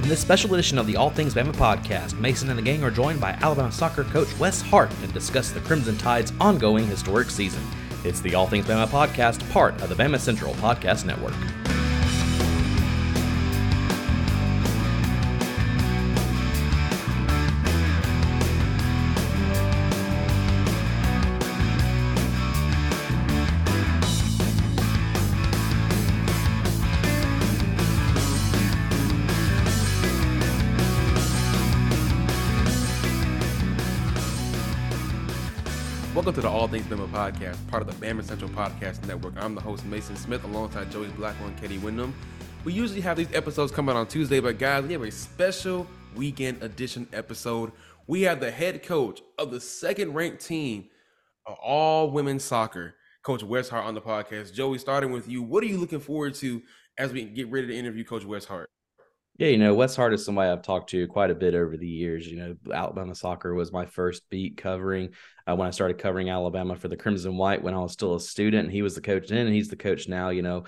In this special edition of the All Things Bama podcast, Mason and the gang are joined by Alabama soccer coach Wes Hart and discuss the Crimson Tide's ongoing historic season. It's the All Things Bama podcast, part of the Bama Central Podcast Network. Bama podcast, part of the Bama Central Podcast Network. I'm the host, Mason Smith, alongside Joey Blackwell and Katie Wyndham. We usually have these episodes come out on Tuesday, but guys, we have a special weekend edition episode. We have the head coach of the second ranked team of all women's soccer, Coach Wes Hart, on the podcast. Joey, starting with you, what are you looking forward to as we get ready to interview Coach Wes Hart? Yeah, you know, Wes Hart is somebody I've talked to quite a bit over the years. You know, Alabama soccer was my first beat covering uh, when I started covering Alabama for the Crimson White when I was still a student. And he was the coach then, and he's the coach now. You know,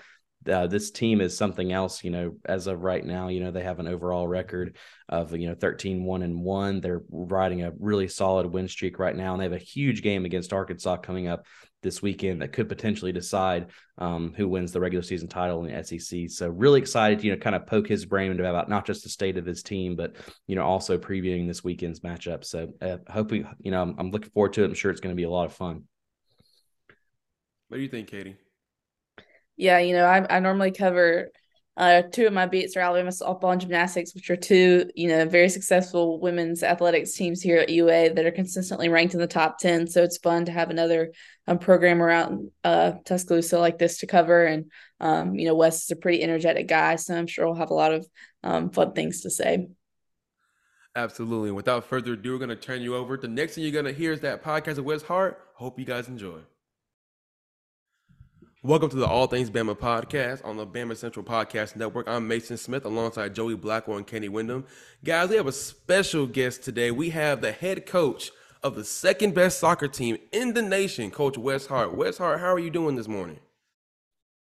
uh, this team is something else, you know, as of right now, you know, they have an overall record of, you know, 13, one and one. They're riding a really solid win streak right now. And they have a huge game against Arkansas coming up this weekend that could potentially decide um, who wins the regular season title in the SEC. So really excited, you know, kind of poke his brain about not just the state of his team, but you know, also previewing this weekend's matchup. So uh, hoping, you know, I'm, I'm looking forward to it. I'm sure it's going to be a lot of fun. What do you think, Katie? Yeah, you know, I, I normally cover uh, two of my beats are Alabama softball and gymnastics, which are two, you know, very successful women's athletics teams here at UA that are consistently ranked in the top 10. So it's fun to have another um, program around uh, Tuscaloosa like this to cover. And, um, you know, Wes is a pretty energetic guy. So I'm sure we'll have a lot of um, fun things to say. Absolutely. Without further ado, we're going to turn you over. The next thing you're going to hear is that podcast of Wes Hart. Hope you guys enjoy. Welcome to the All Things Bama podcast on the Bama Central Podcast Network. I'm Mason Smith alongside Joey Blackwell and Kenny Wyndham. Guys, we have a special guest today. We have the head coach of the second best soccer team in the nation, Coach Wes Hart. Wes Hart, how are you doing this morning?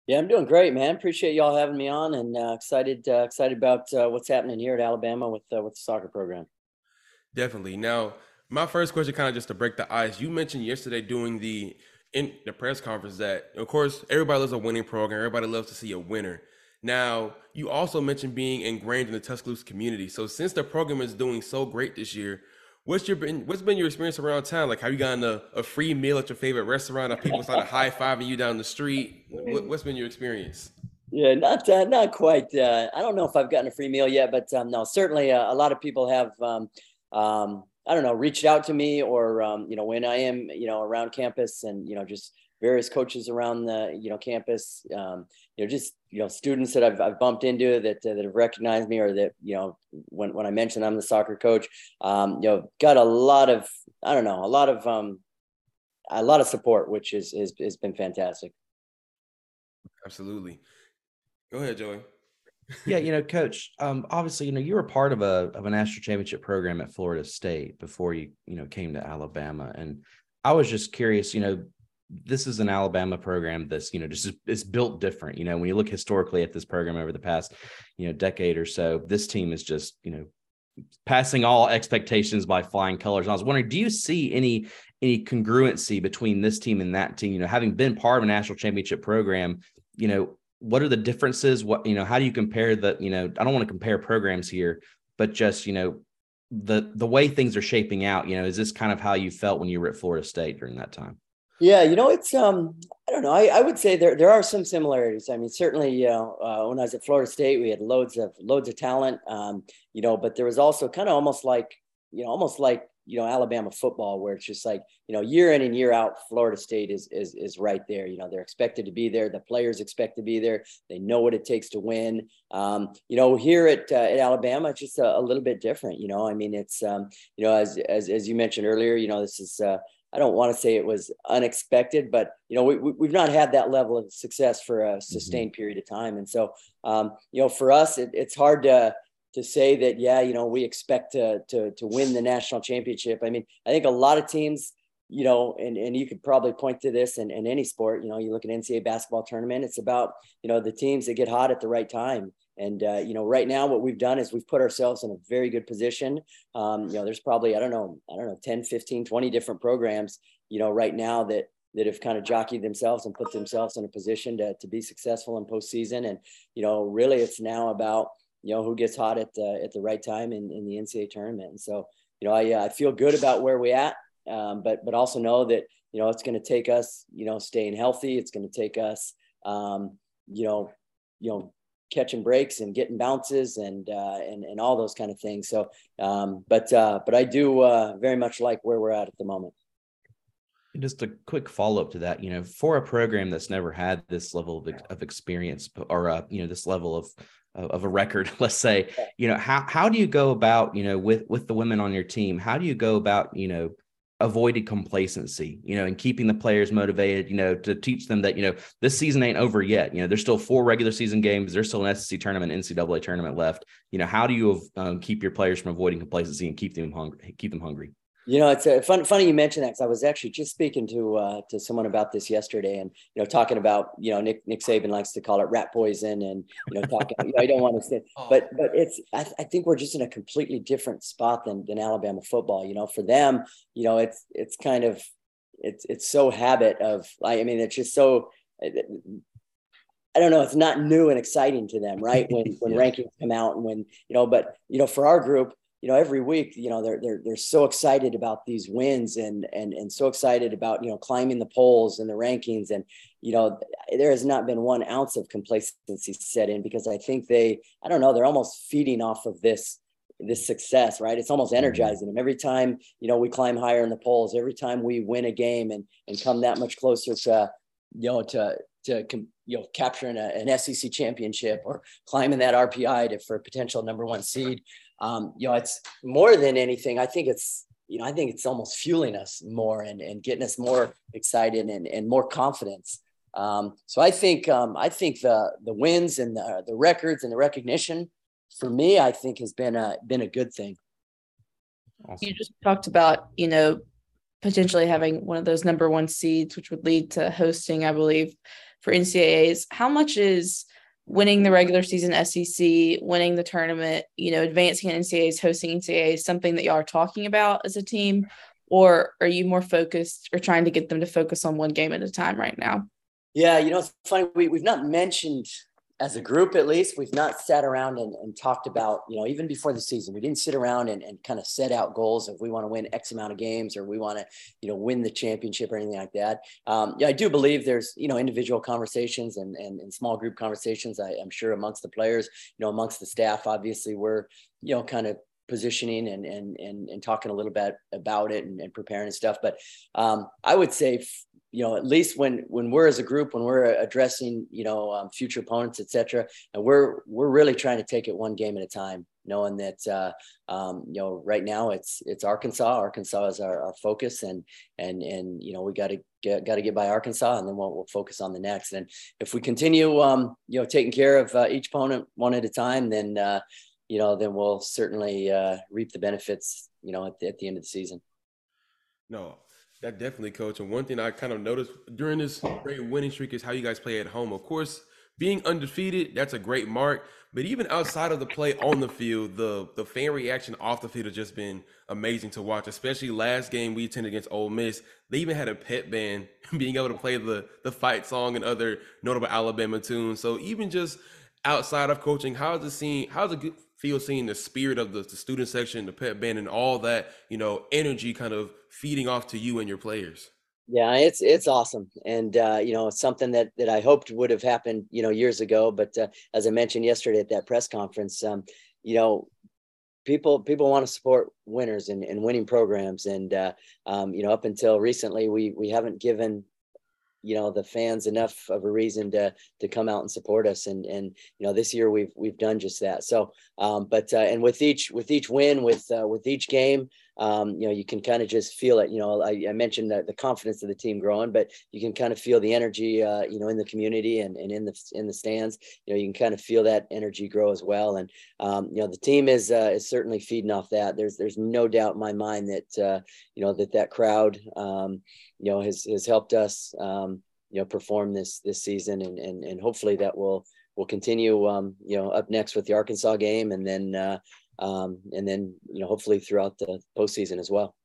Yeah, I'm doing great, man. Appreciate y'all having me on, and uh, excited uh, excited about uh, what's happening here at Alabama with uh, with the soccer program. Definitely. Now, my first question, kind of just to break the ice. You mentioned yesterday doing the in the press conference that, of course, everybody loves a winning program. Everybody loves to see a winner. Now, you also mentioned being ingrained in the Tuscaloosa community. So, since the program is doing so great this year, what's your been what's been your experience around town? Like, have you gotten a, a free meal at your favorite restaurant? Have people started high fiving you down the street? What, has been your experience? Yeah, not uh, not quite. Uh, I don't know if I've gotten a free meal yet, but um, no, certainly uh, a lot of people have. Um, um, I don't know, reached out to me or, um, you know, when I am, you know, around campus and, you know, just various coaches around the, you know, campus, um, you know, just, you know, students that I've, I've bumped into that, uh, that have recognized me or that, you know, when, when I mentioned I'm the soccer coach, um, you know, got a lot of, I don't know, a lot of, um, a lot of support, which is, is, has been fantastic. Absolutely. Go ahead, Joey yeah, you know, coach, um, obviously, you know, you were part of a of a national championship program at Florida State before you, you know, came to Alabama. And I was just curious, you know, this is an Alabama program that's, you know, just it's built different. You know, when you look historically at this program over the past, you know, decade or so, this team is just, you know, passing all expectations by flying colors. And I was wondering, do you see any any congruency between this team and that team? You know, having been part of a national championship program, you know, what are the differences? What you know, how do you compare the, you know, I don't want to compare programs here, but just, you know, the the way things are shaping out, you know, is this kind of how you felt when you were at Florida State during that time? Yeah, you know, it's um, I don't know. I, I would say there there are some similarities. I mean, certainly, you know, uh, when I was at Florida State, we had loads of loads of talent, um, you know, but there was also kind of almost like, you know, almost like you know Alabama football, where it's just like you know year in and year out, Florida State is is is right there. You know they're expected to be there. The players expect to be there. They know what it takes to win. Um, you know here at uh, at Alabama, it's just a, a, little bit different. You know, I mean it's um, you know as as as you mentioned earlier, you know this is. Uh, I don't want to say it was unexpected, but you know we, we have not had that level of success for a sustained mm-hmm. period of time, and so um, you know for us it, it's hard to to say that yeah you know we expect to to to win the national championship i mean i think a lot of teams you know and and you could probably point to this in, in any sport you know you look at ncaa basketball tournament it's about you know the teams that get hot at the right time And uh, you know, right now, what we've done is we've put ourselves in a very good position. Um, you know, there's probably I don't know, I don't know, 10, 15, 20 different programs. You know, right now that that have kind of jockeyed themselves and put themselves in a position to to be successful in postseason. And you know, really, it's now about you know who gets hot at the at the right time in, in the NCAA tournament. And so, you know, I uh, I feel good about where we at, um, but but also know that you know it's going to take us you know staying healthy. It's going to take us um, you know you know catching breaks and getting bounces and uh, and and all those kind of things. So, um, but uh, but I do uh, very much like where we're at at the moment. Just a quick follow up to that, you know, for a program that's never had this level of, of experience or uh, you know this level of of a record, let's say, you know, how how do you go about, you know, with with the women on your team? How do you go about, you know, avoided complacency, you know, and keeping the players motivated, you know, to teach them that, you know, this season ain't over yet. You know, there's still four regular season games. There's still an SEC tournament, NCAA tournament left. You know, how do you um, keep your players from avoiding complacency and keep them hungry, keep them hungry? You know, it's a fun, funny you mentioned that because I was actually just speaking to uh, to someone about this yesterday, and you know, talking about you know Nick Nick Saban likes to call it rat poison, and you know, talking. you know, I don't want to say, oh. but but it's I, I, think we're just in a completely different spot than than Alabama football. You know, for them, you know, it's it's kind of it's it's so habit of I mean, it's just so. I don't know. It's not new and exciting to them, right? When when yeah. rankings come out and when you know, but you know, for our group, you know, every week, you know, they're they're they're so excited about these wins and and and so excited about you know climbing the polls and the rankings. And you know there has not been one ounce of complacency set in because I think they I don't know they're almost feeding off of this this success right? It's almost mm-hmm. energizing them. Every time you know we climb higher in the polls every time we win a game and and come that much closer to you know to to you know capturing a, an SEC championship or climbing that RPI to for a potential number one seed um, you know, it's more than anything. I think it's, you know, I think it's almost fueling us more and, and getting us more excited and, and more confidence. Um, so I think, um, I think the, the wins and the, the records and the recognition for me, I think has been a, been a good thing. Awesome. You just talked about, you know, potentially having one of those number one seeds, which would lead to hosting, I believe, for NCAAs. How much is winning the regular season SEC, winning the tournament, you know, advancing in NCAAs, hosting NCAAs, something that y'all are talking about as a team? Or are you more focused or trying to get them to focus on one game at a time right now? Yeah, you know, it's funny. We, we've not mentioned as a group at least we've not sat around and, and, talked about you know even before the season we didn't sit around and, and kind of set out goals if we want to win x amount of games or we want to you know win the championship or anything like that. Um, yeah i do believe there's you know individual conversations and, and, and small group conversations I, i'm sure amongst the players you know amongst the staff. Obviously we're you know kind of positioning and and and, and talking a little bit about it and, and preparing and stuff. But um, i would say you know, at least when when we're as a group, when we're addressing, you know, um, future opponents, et cetera, and we're we're really trying to take it one game at a time, knowing that uh, um, you know right now it's it's Arkansas. Arkansas is our, our focus, and and and you know we got to get got to get by Arkansas, and then we'll, we'll focus on the next. And if we continue, um, you know, taking care of uh, each opponent one at a time, then uh, you know, then we'll certainly uh, reap the benefits, you know, at the, at the end of the season. No, that definitely, coach. And one thing I kind of noticed during this great winning streak is how you guys play at home. Of course, being undefeated, that's a great mark. But even outside of the play on the field, the the fan reaction off the field has just been amazing to watch. Especially last game we attended against Ole Miss, they even had a pep band being able to play the the fight song and other notable Alabama tunes. So even just outside of coaching, how's it seeing? How's it feel seeing the spirit of the, the student section, the pep band, and all that you know energy kind of feeding off to you and your players. Yeah, it's it's awesome, and uh, you know something that that I hoped would have happened you know years ago. But uh, as I mentioned yesterday at that press conference, um, you know people people want to support winners and, and winning programs and uh, um, you know up until recently we we haven't given you know the fans enough of a reason to to come out and support us. And and you know this year we've we've done just that. So um but uh, and with each with each win with uh, with each game um, you know, you can kind of just feel it. You know, I, I mentioned the, the confidence of the team growing, but you can kind of feel the energy, uh, you know, in the community and, and in the in the stands. You know, you can kind of feel that energy grow as well. And um, you know, the team is uh, is certainly feeding off that. There's there's no doubt in my mind that uh, you know that that crowd, um, you know, has has helped us, um, you know, perform this this season, and and and hopefully that will we'll continue, um, you know, up next with the Arkansas game, and then uh, um, and then you know hopefully throughout the postseason as well.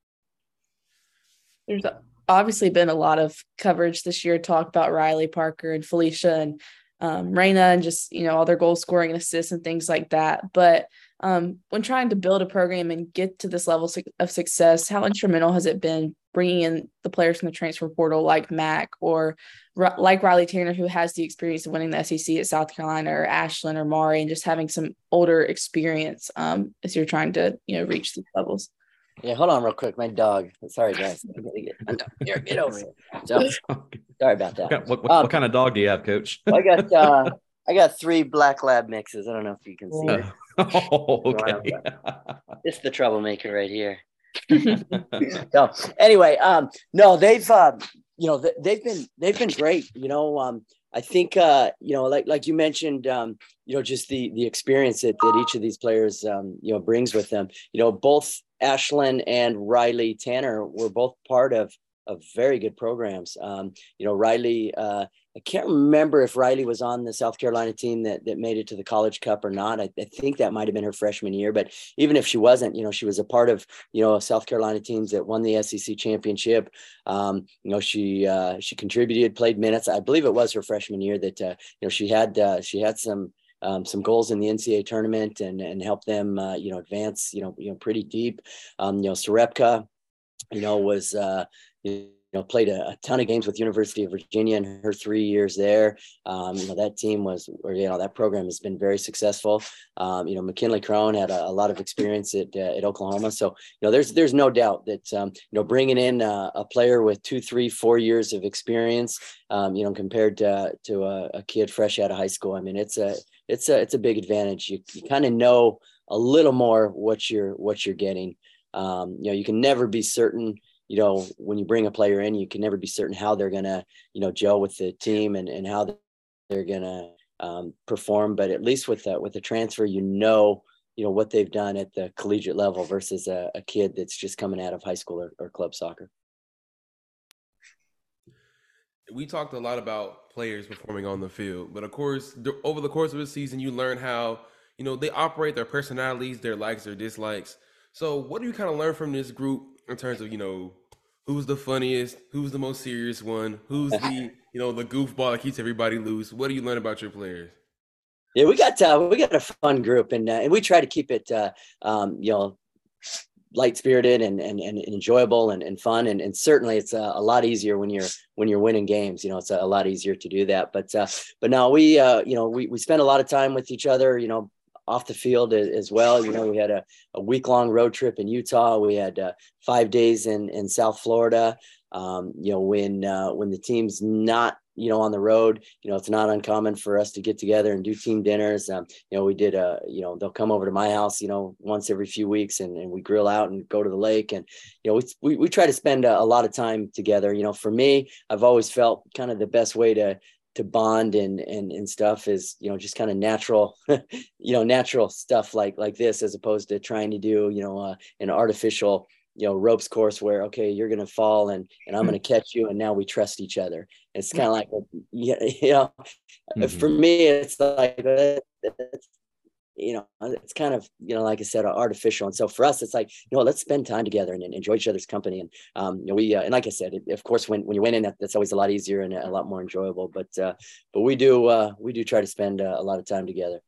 There's obviously been a lot of coverage this year, talk about Riley Parker and Felicia and um, Reyna and just you know all their goal scoring and assists and things like that. But um, when trying to build a program and get to this level of success, how instrumental has it been bringing in the players from the transfer portal like Mac or like Riley Tanner, who has the experience of winning the SEC at South Carolina, or Ashlyn or Mari, and just having some older experience um, as you're trying to you know reach these levels? Yeah, hold on real quick. My dog. Sorry, guys. Get, here, get over here. So, sorry about that. What, what, um, what, kind of dog do you have, Coach? I got uh, I got three black lab mixes. I don't know if you can see it. Oh, okay. It's the troublemaker right here. so anyway, um, no, they've uh, you know they've been they've been great. You know, um, I think uh, you know, like like you mentioned, um, you know, just the the experience that, that each of these players um, you know brings with them. You know, both Ashlyn and Riley Tanner were both part of of very good programs. Um, you know, Riley, uh, I can't remember if Riley was on the South Carolina team that, that made it to the College Cup or not. I, I, think that might have been her freshman year, but even if she wasn't, you know, she was a part of you know South Carolina teams that won the SEC championship. Um, you know, she uh, she contributed, played minutes. I believe it was her freshman year that uh, you know she had uh, she had some. Um, some goals in the NCAA tournament and and help them uh, you know advance you know you know pretty deep. Um, you know Serepca, you know was uh, you know, played a, a, ton of games with University of Virginia in her three years there. Um, you know, that team was, or, you know, that program has been very successful. Um, you know, McKinley Crone had a, a, lot of experience at, uh, at Oklahoma. So, you know, there's, there's no doubt that, um, you know, bringing in uh, a player with two, three, four years of experience, um, you know, compared to, to a, a, kid fresh out of high school, I mean, it's a, it's a, it's a big advantage. You, you kind of know a little more what you're, what you're getting. Um, you know, you can never be certain, you know, when you bring a player in, you can never be certain how they're going to, you know, gel with the team and, and how they're going to um, perform. But at least with the, with the transfer, you know, you know, what they've done at the collegiate level versus a, a kid that's just coming out of high school or, or club soccer. We talked a lot about players performing on the field, but of course, over the course of the season, you learn how, you know, they operate their personalities, their likes, their dislikes. So, what do you kind of learn from this group in terms of, you know, who's the funniest, who's the most serious one, who's the you know the goofball that keeps everybody loose. What do you learn about your players? Yeah, we got uh, we got a fun group, and uh, and we try to keep it uh, um, you know light spirited and, and and enjoyable and, and fun and, and certainly it's a, a, lot easier when you're when you're winning games you know it's a, a lot easier to do that but uh but now we uh you know we, we spend a lot of time with each other you know off the field as well. You know, we had a, a week long road trip in Utah. We had uh, five days in in South Florida. Um, you know, when uh, when the team's not you know on the road, you know, it's not uncommon for us to get together and do team dinners. Um, you know, we did a you know they'll come over to my house you know once every few weeks and, and we grill out and go to the lake and you know we we, we try to spend a, a lot of time together. You know, for me, I've always felt kind of the best way to to bond and and and stuff is you know just kind of natural you know natural stuff like like this as opposed to trying to do you know uh, an artificial you know ropes course where okay you're gonna fall and and i'm gonna catch you and now we trust each other it's kind of like you know mm-hmm. for me it's like it's you know, it's kind of, you know, like I said, artificial. And so for us, it's like, you know, let's spend time together and, and enjoy each other's company. And, um, you know, we, uh, and like I said, it, of course, when, when you win in that, that's always a lot easier and a lot more enjoyable. But, uh, but we do, uh, we do try to spend uh, a lot of time together.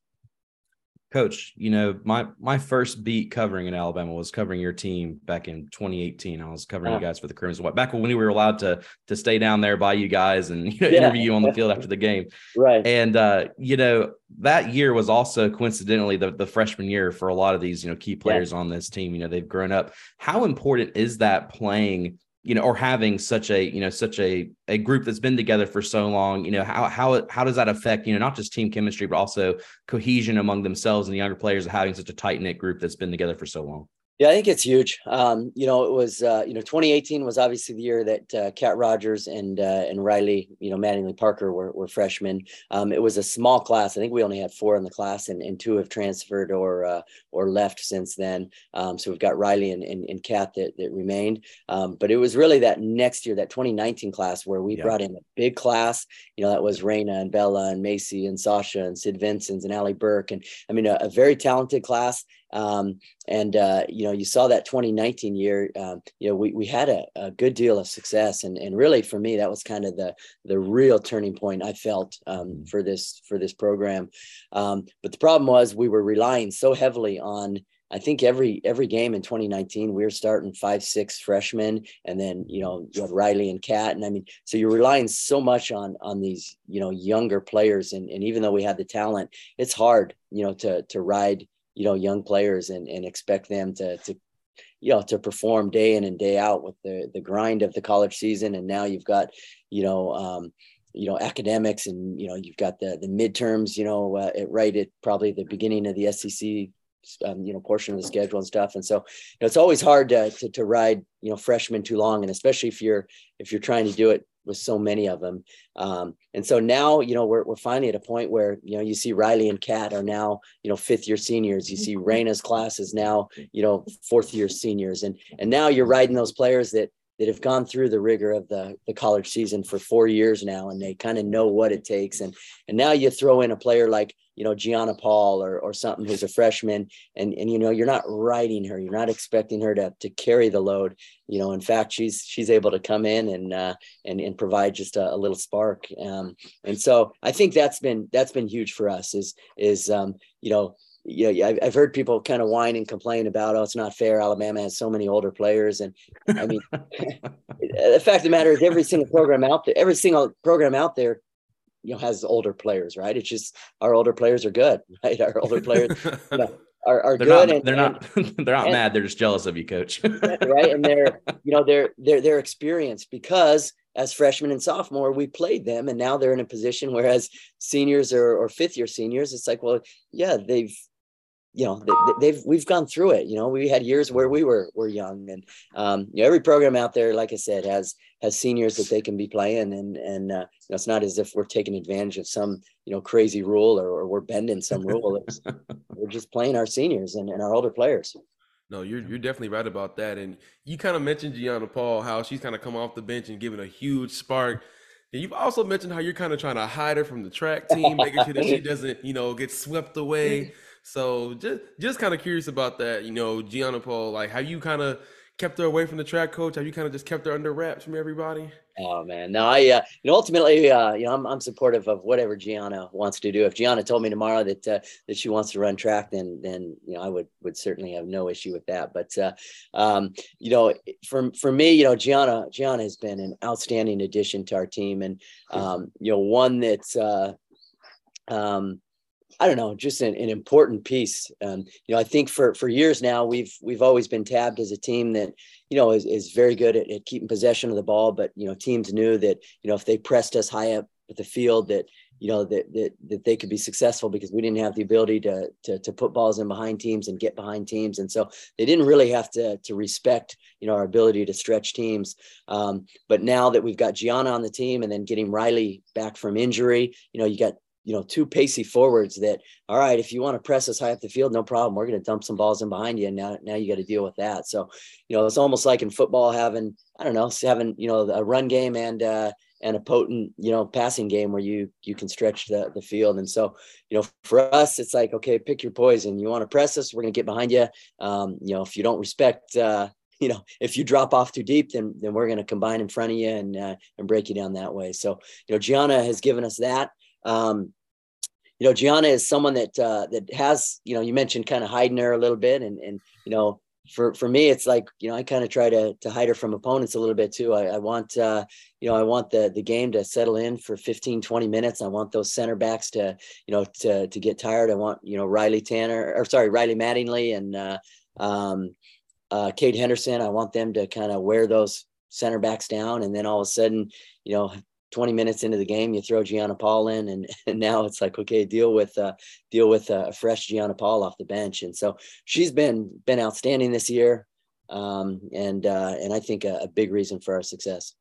Coach, you know, my my first beat covering in Alabama was covering your team back in 2018. I was covering you guys for the Crimson White back when we were allowed to to stay down there by you guys and you know, yeah. interview you on the field after the game. Right. And uh, you know, that year was also coincidentally the, the freshman year for a lot of these, you know, key players yeah. on this team. You know, they've grown up. How important is that playing you know, or having such a, you know, such a a group that's been together for so long, you know, how how how does that affect, you know, not just team chemistry, but also cohesion among themselves and the younger players of having such a tight knit group that's been together for so long? Yeah, I think it's huge. Um, you know, it was uh, you know 2018 was obviously the year that uh, Kat Rogers and uh, and Riley, you know, Mattingly Parker were, were freshmen. Um, it was a small class. I think we only had four in the class, and, and two have transferred or uh, or left since then. Um, so we've got Riley and and, and Kat that that remained. Um, but it was really that next year, that 2019 class, where we yeah. brought in a big class. You know, that was Reyna and Bella and Macy and Sasha and Sid Vincent and Allie Burke, and I mean a, a very talented class. Um, and uh, you know, you saw that 2019 year. Um, you know, we we had a, a, good deal of success, and and really for me, that was kind of the the real turning point I felt um, mm. for this for this program. Um, but the problem was we were relying so heavily on. I think every every game in 2019 we were starting five six freshmen, and then you know you had Riley and Kat, and I mean, so you're relying so much on on these you know younger players, and and even though we had the talent, it's hard you know to to ride you know young players and and expect them to to you know to perform day in and day out with the the grind of the college season. And now you've got you know um, you know academics and you know you've got the the midterms you know uh, right at probably the beginning of the SEC um, you know portion of the schedule and stuff. And so you know, it's always hard to, to, to ride you know freshmen too long. And especially if you're if you're trying to do it with so many of them. Um, and so now, you know, we're, we're finally at a point where, you know, you see Riley and Kat are now, you know, fifth year seniors. You see Reyna's class is now, you know, fourth year seniors. And, and now you're riding those players that, that have gone through the rigor of the, the college season for four years now, and they kind of know what it takes. And, and now you throw in a player like, you know, Gianna Paul or, or something who's a freshman and, and, you know, you're not riding her, you're not expecting her to, to carry the load, you know, in fact, she's, she's able to come in and, uh, and, and provide just a, a little spark. Um, and so I think that's been, that's been huge for us is, is, um, you know, you know, I've heard people kind of whine and complain about, oh, it's not fair. Alabama has so many older players. And I mean, the fact of the matter is every single program out there, every single program out there, you know, has older players, right? It's just our older players are good, right? Our older players you know, are, are they're good. Not, and, they're not, they're not and, mad. They're just jealous of you, coach. right. And they're, you know, they're, they're, they're experienced because as freshmen and sophomore, we played them and now they're in a position whereas seniors or, or fifth year seniors, it's like, well, yeah, they've, you know they, have we've gone through it you know we had years where we were were young and um, you know every program out there like i said has has seniors that they can be playing and and uh, you know it's not as if we're taking advantage of some you know crazy rule or, or we're bending some rule we're just playing our seniors and, and our older players no, you're you're definitely right about that. And you kind of mentioned Gianna Paul, how she's kind of come off the bench and given a huge spark. And you've also mentioned how you're kind of trying to hide her from the track team, making sure that she doesn't, you know, get swept away. So just just kind of curious about that. You know, Gianna Paul, like have you kind of kept her away from the track coach? Have you kind of just kept her under wraps from everybody? Oh man, no, I uh, you know ultimately, uh, you know, I'm, I'm supportive of whatever Gianna wants to do. If Gianna told me tomorrow that uh, that she wants to run track, then then you know I would would certainly have no issue with that. But uh, um, you know, for for me, you know, Gianna Gianna has been an outstanding addition to our team, and um, you know, one that's uh, um, I don't know, just an, an important piece. Um, you know, I think for for years now we've we've always been tabbed as a team that you know is, is very good at, at keeping possession of the ball. But you know, teams knew that you know if they pressed us high up at the field, that you know that that, that they could be successful because we didn't have the ability to, to to put balls in behind teams and get behind teams, and so they didn't really have to to respect you know our ability to stretch teams. Um, but now that we've got Gianna on the team and then getting Riley back from injury, you know, you got you know, two pacey forwards that, all right, if you want to press us high up the field, no problem. We're going to dump some balls in behind you. And now, now you got to deal with that. So, you know, it's almost like in football having, I don't know, having, you know, a run game and, uh, and a potent, you know, passing game where you, you can stretch the, the field. And so, you know, for us, it's like, okay, pick your poison. You want to press us, we're going to get behind you. Um, you know, if you don't respect, uh, you know, if you drop off too deep, then then we're going to combine in front of you and uh, and break you down that way. So, you know, Gianna has given us that. Um, you know, Gianna is someone that uh, that has, you know, you mentioned kind of hiding her a little bit, and and you know, for for me, it's like you know, I kind of try to to hide her from opponents a little bit too. I, I want, uh, you know, I want the the game to settle in for 15, 20 minutes. I want those center backs to, you know, to to get tired. I want, you know, Riley Tanner or sorry, Riley Mattingly and uh, um, uh, Kate Henderson. I want them to kind of wear those center backs down, and then all of a sudden, you know, 20 minutes into the game, you throw Gianna Paul in, and, and now it's like, okay, deal with uh, deal with a fresh Gianna Paul off the bench. And so she's been been outstanding this year, um, and uh, and I think a, a big reason for our success.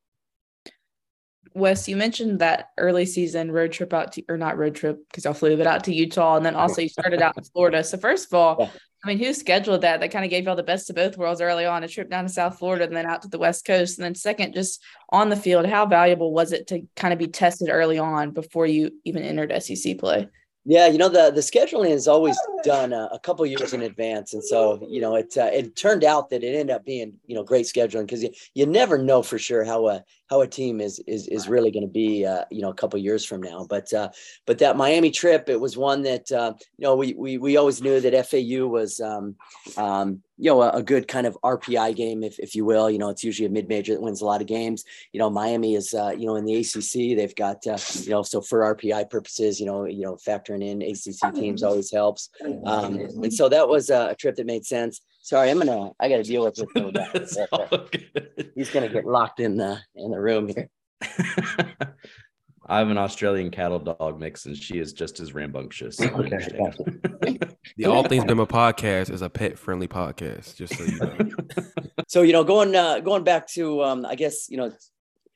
Wes, you mentioned that early season road trip out to, or not road trip because y'all flew, but out to Utah. And then also you started out in Florida. So, first of all. I mean, who scheduled that? That kind of gave y'all the best of both worlds early on a trip down to South Florida and then out to the West Coast. And then, second, just on the field, how valuable was it to kind of be tested early on before you even entered SEC play? Yeah, you know the the scheduling is always done a, a couple years in advance, and so you know it uh, it turned out that it ended up being you know great scheduling because you, you never know for sure how a how a team is is is really going to be uh, you know a couple years from now. But uh, but that Miami trip, it was one that uh, you know we we we always knew that FAU was um, um, you know, a, a, good kind of RPI game, if, if you will. You know, it's usually a mid major that wins a lot of games. You know, Miami is, uh, you know, in the ACC, they've got, uh, you know, so for RPI purposes, you know, you know, factoring in ACC teams always helps. Um, and so that was a, trip that made sense. Sorry, I'm gonna, I got to deal with this. He's gonna get locked in the in the room here. I have an Australian cattle dog mix, and she is just as rambunctious. Okay. the All Things Bama podcast is a pet friendly podcast, just so you know. so you know, going uh, going back to um, I guess you know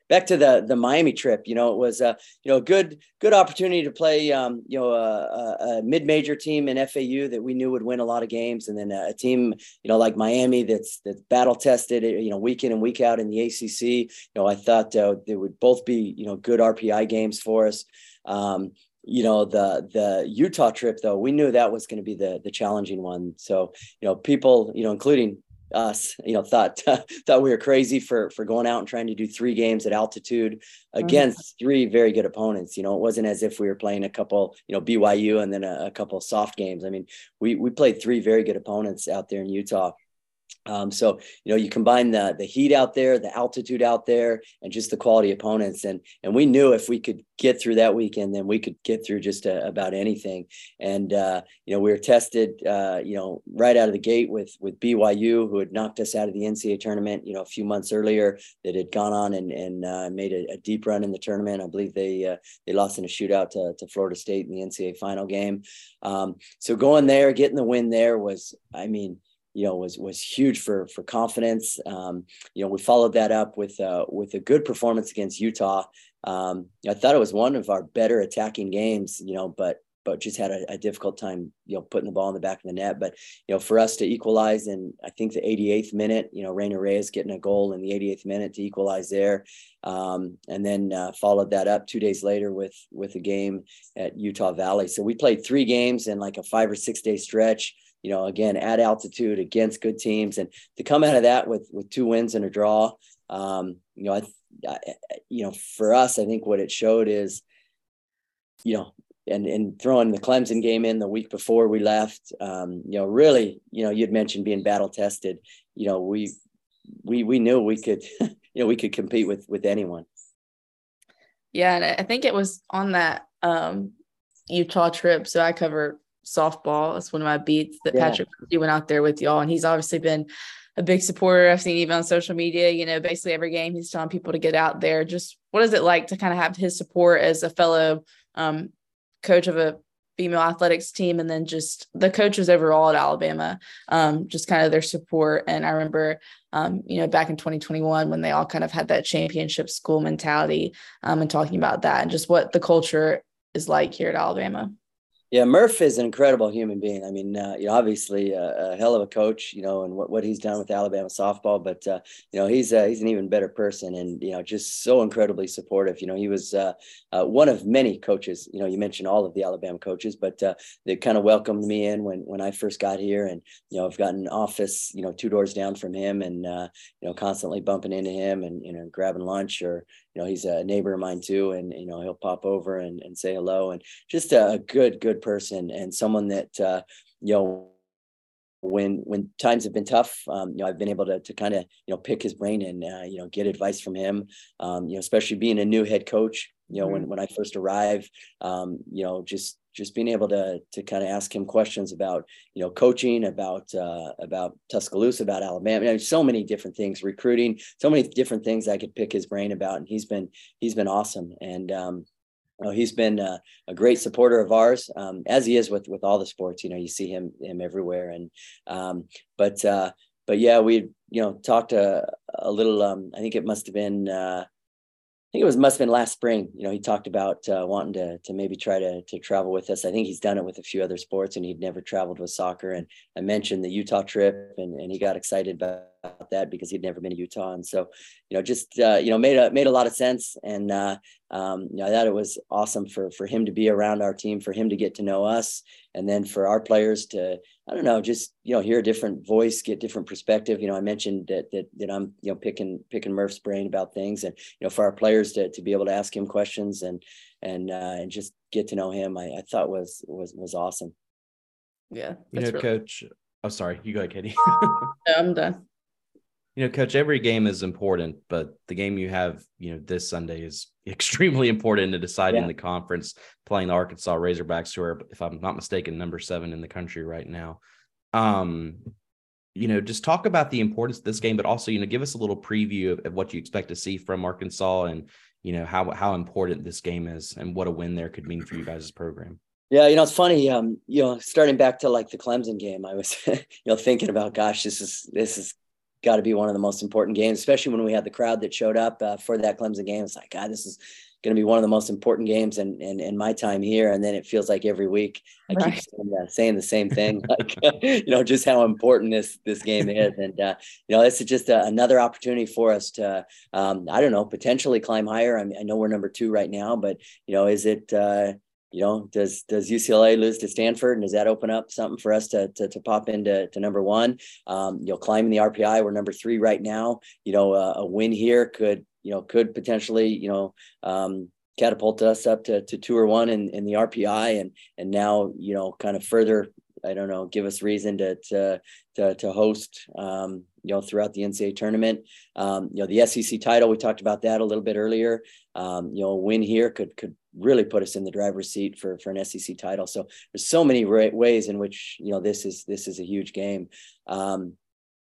back to the the Miami trip, you know, it was a you know good good opportunity to play um, you know a, a mid major team in FAU that we knew would win a lot of games, and then a, team you know like Miami that's that's battle tested you know week in and week out in the ACC. You know, I thought uh, they would both be you know good RPI games for us. Um, you know the the Utah trip though we knew that was going to be the the challenging one so you know people you know including us you know thought thought we were crazy for for going out and trying to do three games at altitude mm-hmm. against mm-hmm. three very good opponents you know it wasn't as if we were playing a couple you know BYU and then a, a couple soft games i mean we we played three very good opponents out there in Utah um, so you know, you combine the the heat out there, the altitude out there, and just the quality opponents, and and we knew if we could get through that weekend, then we could get through just a, uh, about anything. And uh, you know, we were tested, uh, you know, right out of the gate with with BYU, who had knocked us out of the NCAA tournament, you know, a few months earlier, that had gone on and and uh, made a, a, deep run in the tournament. I believe they uh, they lost in a shootout to, to Florida State in the NCAA final game. Um, so going there, getting the win there was, I mean you know was was huge for for confidence. Um, you know, we followed that up with uh, with a good performance against Utah. Um, I thought it was one of our better attacking games. You know, but but just had a, a, difficult time, you know, putting the ball in the back of the net. But you know, for us to equalize in, I think the 88th minute, you know, Reyna Reyes getting a goal in the 88th minute to equalize there, um, and then uh, followed that up two days later with with a game at Utah Valley. So we played three games in like a five or six day stretch you know, again at altitude against good teams, and to come out of that with with two wins and a draw, um, you know, I, I, you know, for us, I think what it showed is, you know, and and throwing the Clemson game in the week before we left, um, you know, really, you know, you'd mentioned being battle tested. You know, we we we knew we could, you know, we could compete with with anyone. Yeah, and I think it was on that um, Utah trip. So I covered softball. It's one of my beats that yeah. Patrick he went out there with y'all, and he's obviously been a big supporter. I've seen even on social media, you know, basically every game he's telling people to get out there. Just what is it like to kind of have his support as a fellow um, coach of a female athletics team and then just the coaches overall at Alabama, um, just kind of their support. And I remember, um, you know, back in 2021 when they all kind of had that championship school mentality um, and talking about that and just what the culture is like here at Alabama. Yeah, Murph is an incredible human being. I mean, uh, you know, obviously a, a, hell of a coach, you know, and what, what he's done with Alabama softball, but uh, you know, he's uh, he's an even better person, and you know, just so incredibly supportive. You know, he was uh, uh, one of many coaches. You know, you mentioned all of the Alabama coaches, but uh, they kind of welcomed me in when when I first got here, and you know, I've got an office, you know, two doors down from him, and you know, constantly bumping into him, and you know, grabbing lunch or you know, he's a neighbor of mine too. And, you know, he'll pop over and, and say hello and just a good, good person and someone that, uh, you know, when when times have been tough, um, you know, I've been able to to kind of you know pick his brain and uh, you know get advice from him. Um, you know, especially being a new head coach, you know, mm-hmm. when when I first arrived, um, you know, just just being able to to kind of ask him questions about you know coaching, about uh, about Tuscaloosa, about Alabama, you know, so many different things, recruiting, so many different things I could pick his brain about, and he's been he's been awesome, and um, you know, he's been uh, a great supporter of ours, um, as he is with with all the sports. You know, you see him him everywhere, and um, but uh, but yeah, we you know talked a, a little. Um, I think it must have been. Uh, I think it was must have been last spring. You know, he talked about uh, wanting to to maybe try to to travel with us. I think he's done it with a few other sports, and he'd never traveled with soccer. And I mentioned the Utah trip, and and he got excited about that because he'd never been to Utah. And so, you know, just uh, you know made a made a lot of sense. And uh, um, you know, I thought it was awesome for for him to be around our team, for him to get to know us, and then for our players to I don't know, just you know, hear a different voice, get different perspective. You know, I mentioned that that that I'm you know picking picking Murph's brain about things, and you know, for our players to to be able to ask him questions and and uh, and just get to know him, I, I thought was was was awesome. Yeah, you know, really- Coach. Oh, sorry, you go, ahead, Katie. no, I'm done you know, coach, every game is important, but the game you have, you know, this Sunday is extremely important to deciding yeah. the conference, playing the Arkansas Razorbacks, who are, if I'm not mistaken, number seven in the country right now. Um, you know, just talk about the importance of this game, but also, you know, give us a little preview of, of what you expect to see from Arkansas and, you know, how how important this game is and what a win there could mean for you guys' program. Yeah, you know, it's funny. Um, you know, starting back to like the Clemson game, I was, you know, thinking about, gosh, this is this is got to be one of the most important games, especially when we had the crowd that showed up uh, for that Clemson game. It's like, God, this is going to be one of the most important games in, in, in, my time here. And then it feels like every week I right. keep saying, uh, saying, the same thing, like, you know, just how important this, this game is. And, uh, you know, this is just a, another opportunity for us to, um, I don't know, potentially climb higher. I mean, I know we're number two right now, but, you know, is it, uh, you know, does does UCLA lose to Stanford, and does that open up something for us to to, to pop into to number one? Um, you know, climbing the RPI, we're number three right now. You know, uh, a win here could you know could potentially you know um, catapult us up to, to two or one in, in the RPI, and and now you know kind of further I don't know, give us reason to to to, to host, um, you know, throughout the NCAA tournament. Um, you know, the SEC title, we talked about that a little bit earlier. Um, you know, win here could could really put us in the driver's seat for for an SEC title. So there's so many ways in which you know this is this is a huge game. Um,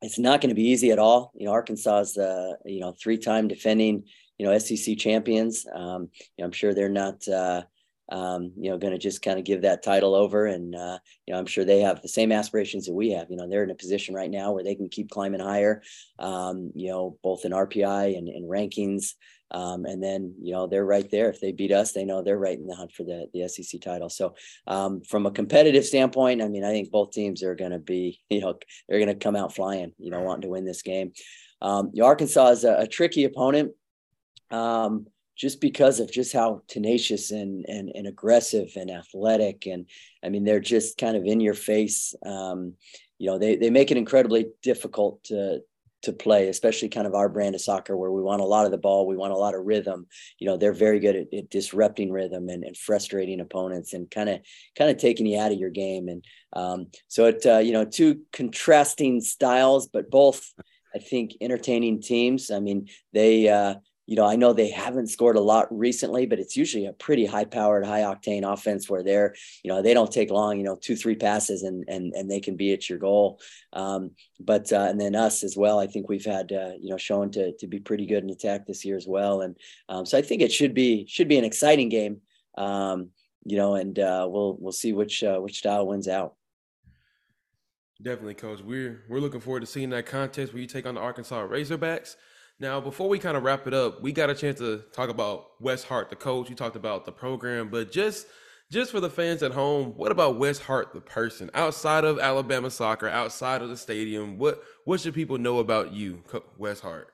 it's not going to be easy at all. You know, Arkansas is the you know three time defending you know SEC champions. Um, you know, I'm sure they're not. Uh, um, you know, going to just kind of give that title over. And, uh, you know, I'm sure they have the same aspirations that we have. You know, they're in a position right now where they can keep climbing higher, um, you know, both in RPI and, in rankings. Um, and then, you know, they're right there. If they beat us, they know they're right in the hunt for the, the SEC title. So, um, from a competitive standpoint, I mean, I think both teams are going to be, you know, they're going to come out flying, you know, wanting to win this game. Um, Arkansas is a, a tricky opponent. Um, just because of just how tenacious and, and, and aggressive and athletic. And I mean, they're just kind of in your face. Um, you know, they, they make it incredibly difficult to, to play, especially kind of our brand of soccer where we want a lot of the ball, we want a lot of rhythm. You know, they're very good at, at disrupting rhythm and, and, frustrating opponents and kind of kind of taking you out of your game. And um, so it uh, you know two contrasting styles, but both I think entertaining teams. I mean, they uh, you know, I know they haven't scored a lot recently, but it's usually a pretty high powered, high octane offense where they're, you know, they don't take long, you know, two, three passes and and and they can be at your goal. Um, but uh, and then us as well, I think we've had uh, you know shown to to be pretty good in attack this year as well. And um, so I think it should be should be an exciting game. Um, you know, and uh, we'll we'll see which uh, which style wins out. Definitely, coach. We're we're looking forward to seeing that contest where you take on the Arkansas Razorbacks. Now, before we kind of wrap it up, we got a chance to talk about Wes Hart, the coach. You talked about the program, but just just for the fans at home, what about Wes Hart, the person, outside of Alabama soccer, outside of the stadium? What what should people know about you, Wes Hart?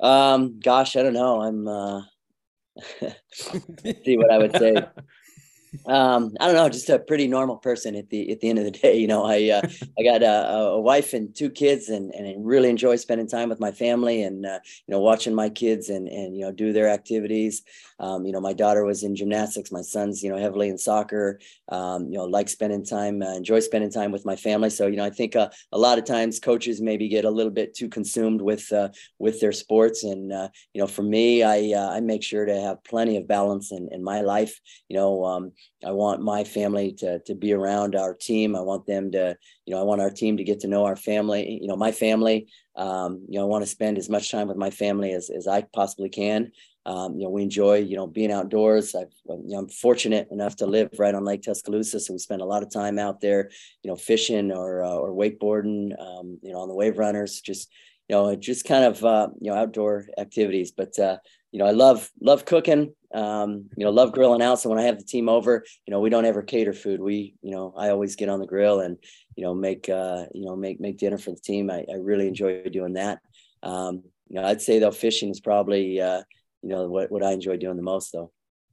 Um, gosh, I don't know. I'm uh, see what I would say. Um, I don't know, just a pretty normal person at the at the end of the day. You know, I uh, I got a, a, wife and two kids, and and I really enjoy spending time with my family, and uh, you know, watching my kids and and you know do their activities. Um, you know, my daughter was in gymnastics. My son's you know heavily in soccer. Um, you know, like spending time, uh, enjoy spending time with my family. So you know, I think uh, a lot of times coaches maybe get a little bit too consumed with uh, with their sports, and uh, you know, for me, I I make sure to have plenty of balance in in my life. You know. Um, I want my family to to be around our team. I want them to, you know, I want our team to get to know our family. You know, my family. Um, you know, I want to spend as much time with my family as as I possibly can. Um, you know, we enjoy, you know, being outdoors. I've, you know, I'm fortunate enough to live right on Lake Tuscaloosa, so we spend a lot of time out there, you know, fishing or uh, or wakeboarding, um, you know, on the wave runners. Just, you know, just kind of, uh, you know, outdoor activities. But uh, you know, I love love cooking. Um, you know, love grilling out. So when I have the team over, you know, we don't ever cater food. We, you know, I always get on the grill and you know make uh, you know make make dinner for the team. I, I really enjoy doing that. Um, you know, I'd say though fishing is probably uh, you know what what I enjoy doing the most though.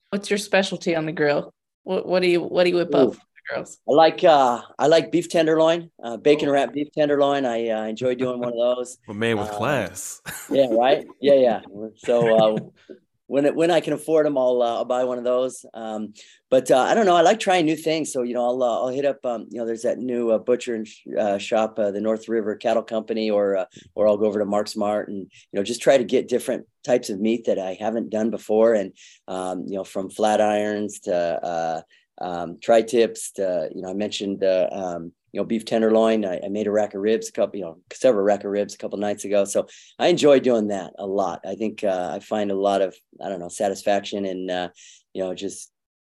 What's your specialty on the grill? What what do you what do you whip Ooh. up? Girls? I like uh, I like beef tenderloin, uh, bacon oh. wrapped beef tenderloin. I uh, enjoy doing one of those. A man with uh, class. yeah, right. Yeah, yeah. So uh, when it, when I can afford them, I'll uh, I'll buy one of those. Um, but I don't know. I like trying new things. So you know, I'll I'll hit up. Um, you know, there's that new butcher and shop, the North River Cattle Company, or or I'll go over to Mark's Mart and you know just try to get different types of meat that I haven't done before, and um, you know, from flat irons to um, tri-tips. To, you know, I mentioned uh, um, you know beef tenderloin. I, I, made a rack of ribs, a couple, you know, several rack of ribs a couple nights ago. So I enjoy doing that a lot. I think uh, I find a lot of I don't know satisfaction in uh, you know just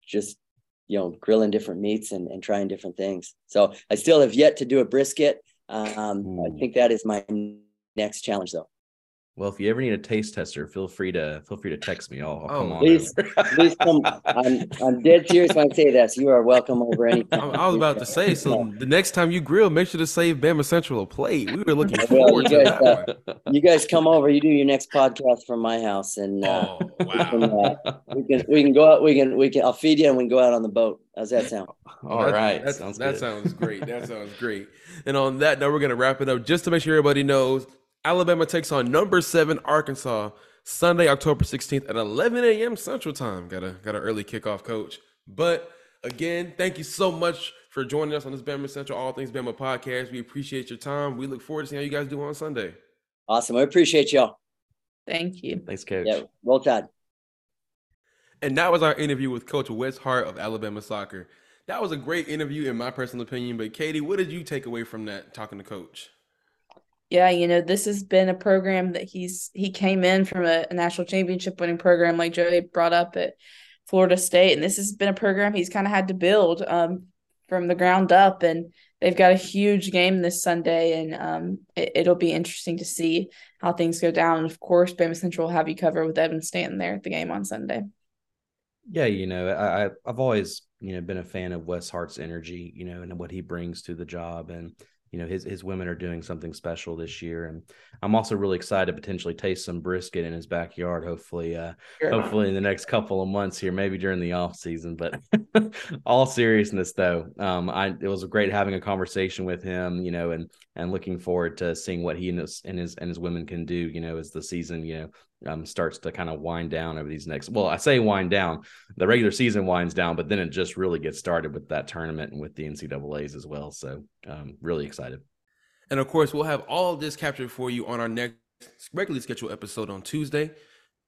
just you know grilling different meats and, and trying different things. So I still have yet to do a brisket. Um, I think that is my next challenge though. Well, if you ever need a taste tester, feel free to feel free to text me. I'll, I'll oh, come on. Please, please come. I'm, I'm dead serious when I say this. You are welcome over anytime. I was about to say, so the next time you grill, make sure to save Bama Central a plate. We were looking forward well, guys, to that. Uh, you guys come over. You do your next podcast from my house, and uh, oh, wow. we, can, uh, we can we can go out. We can we can. I'll feed you, and we can go out on the boat. How's that sound? All that's, right, that's, sounds that good. sounds great. That sounds great. And on that note, we're gonna wrap it up. Just to make sure everybody knows Alabama takes on number seven Arkansas Sunday, October 16th at 11 a.m. Central Time. Got a got an early kickoff, coach. But again, thank you so much for joining us on this Bama Central All Things Bama podcast. We appreciate your time. We look forward to seeing how you guys do on Sunday. Awesome. I appreciate y'all. Thank you. Thanks, coach. Yeah, well done. And that was our interview with Coach Wes Hart of Alabama Soccer. That was a great interview, in my personal opinion. But Katie, what did you take away from that talking to Coach? Yeah, you know, this has been a program that he's he came in from a, a, national championship winning program like Joey brought up at Florida State, and this has been a program he's kind of had to build um, from the ground up. And they've got a huge game this Sunday, and um, it, will be interesting to see how things go down. And of course, Bama Central will have you covered with Evan Stanton there at the game on Sunday. Yeah, you know, I I've always you know been a fan of Wes Hart's energy, you know, and what he brings to the job, and you know his his women are doing something special this year and i'm also really excited to potentially taste some brisket in his backyard hopefully uh sure. hopefully in the next couple of months here maybe during the off season but all seriousness though um i it was great having a conversation with him you know and and looking forward to seeing what he and his and his, and his women can do you know as the season you know um, starts to kind of wind down over these next. Well, I say wind down. The regular season winds down, but then it just really gets started with that tournament and with the NCAA's as well. So, um, really excited. And of course, we'll have all this captured for you on our next regularly scheduled episode on Tuesday.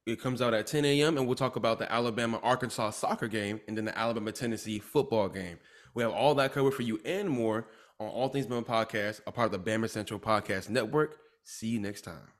It comes out at 10 a.m. and we'll talk about the Alabama Arkansas soccer game and then the Alabama Tennessee football game. We have all that covered for you and more on All Things Bama Podcast, a part of the Bama Central Podcast Network. See you next time.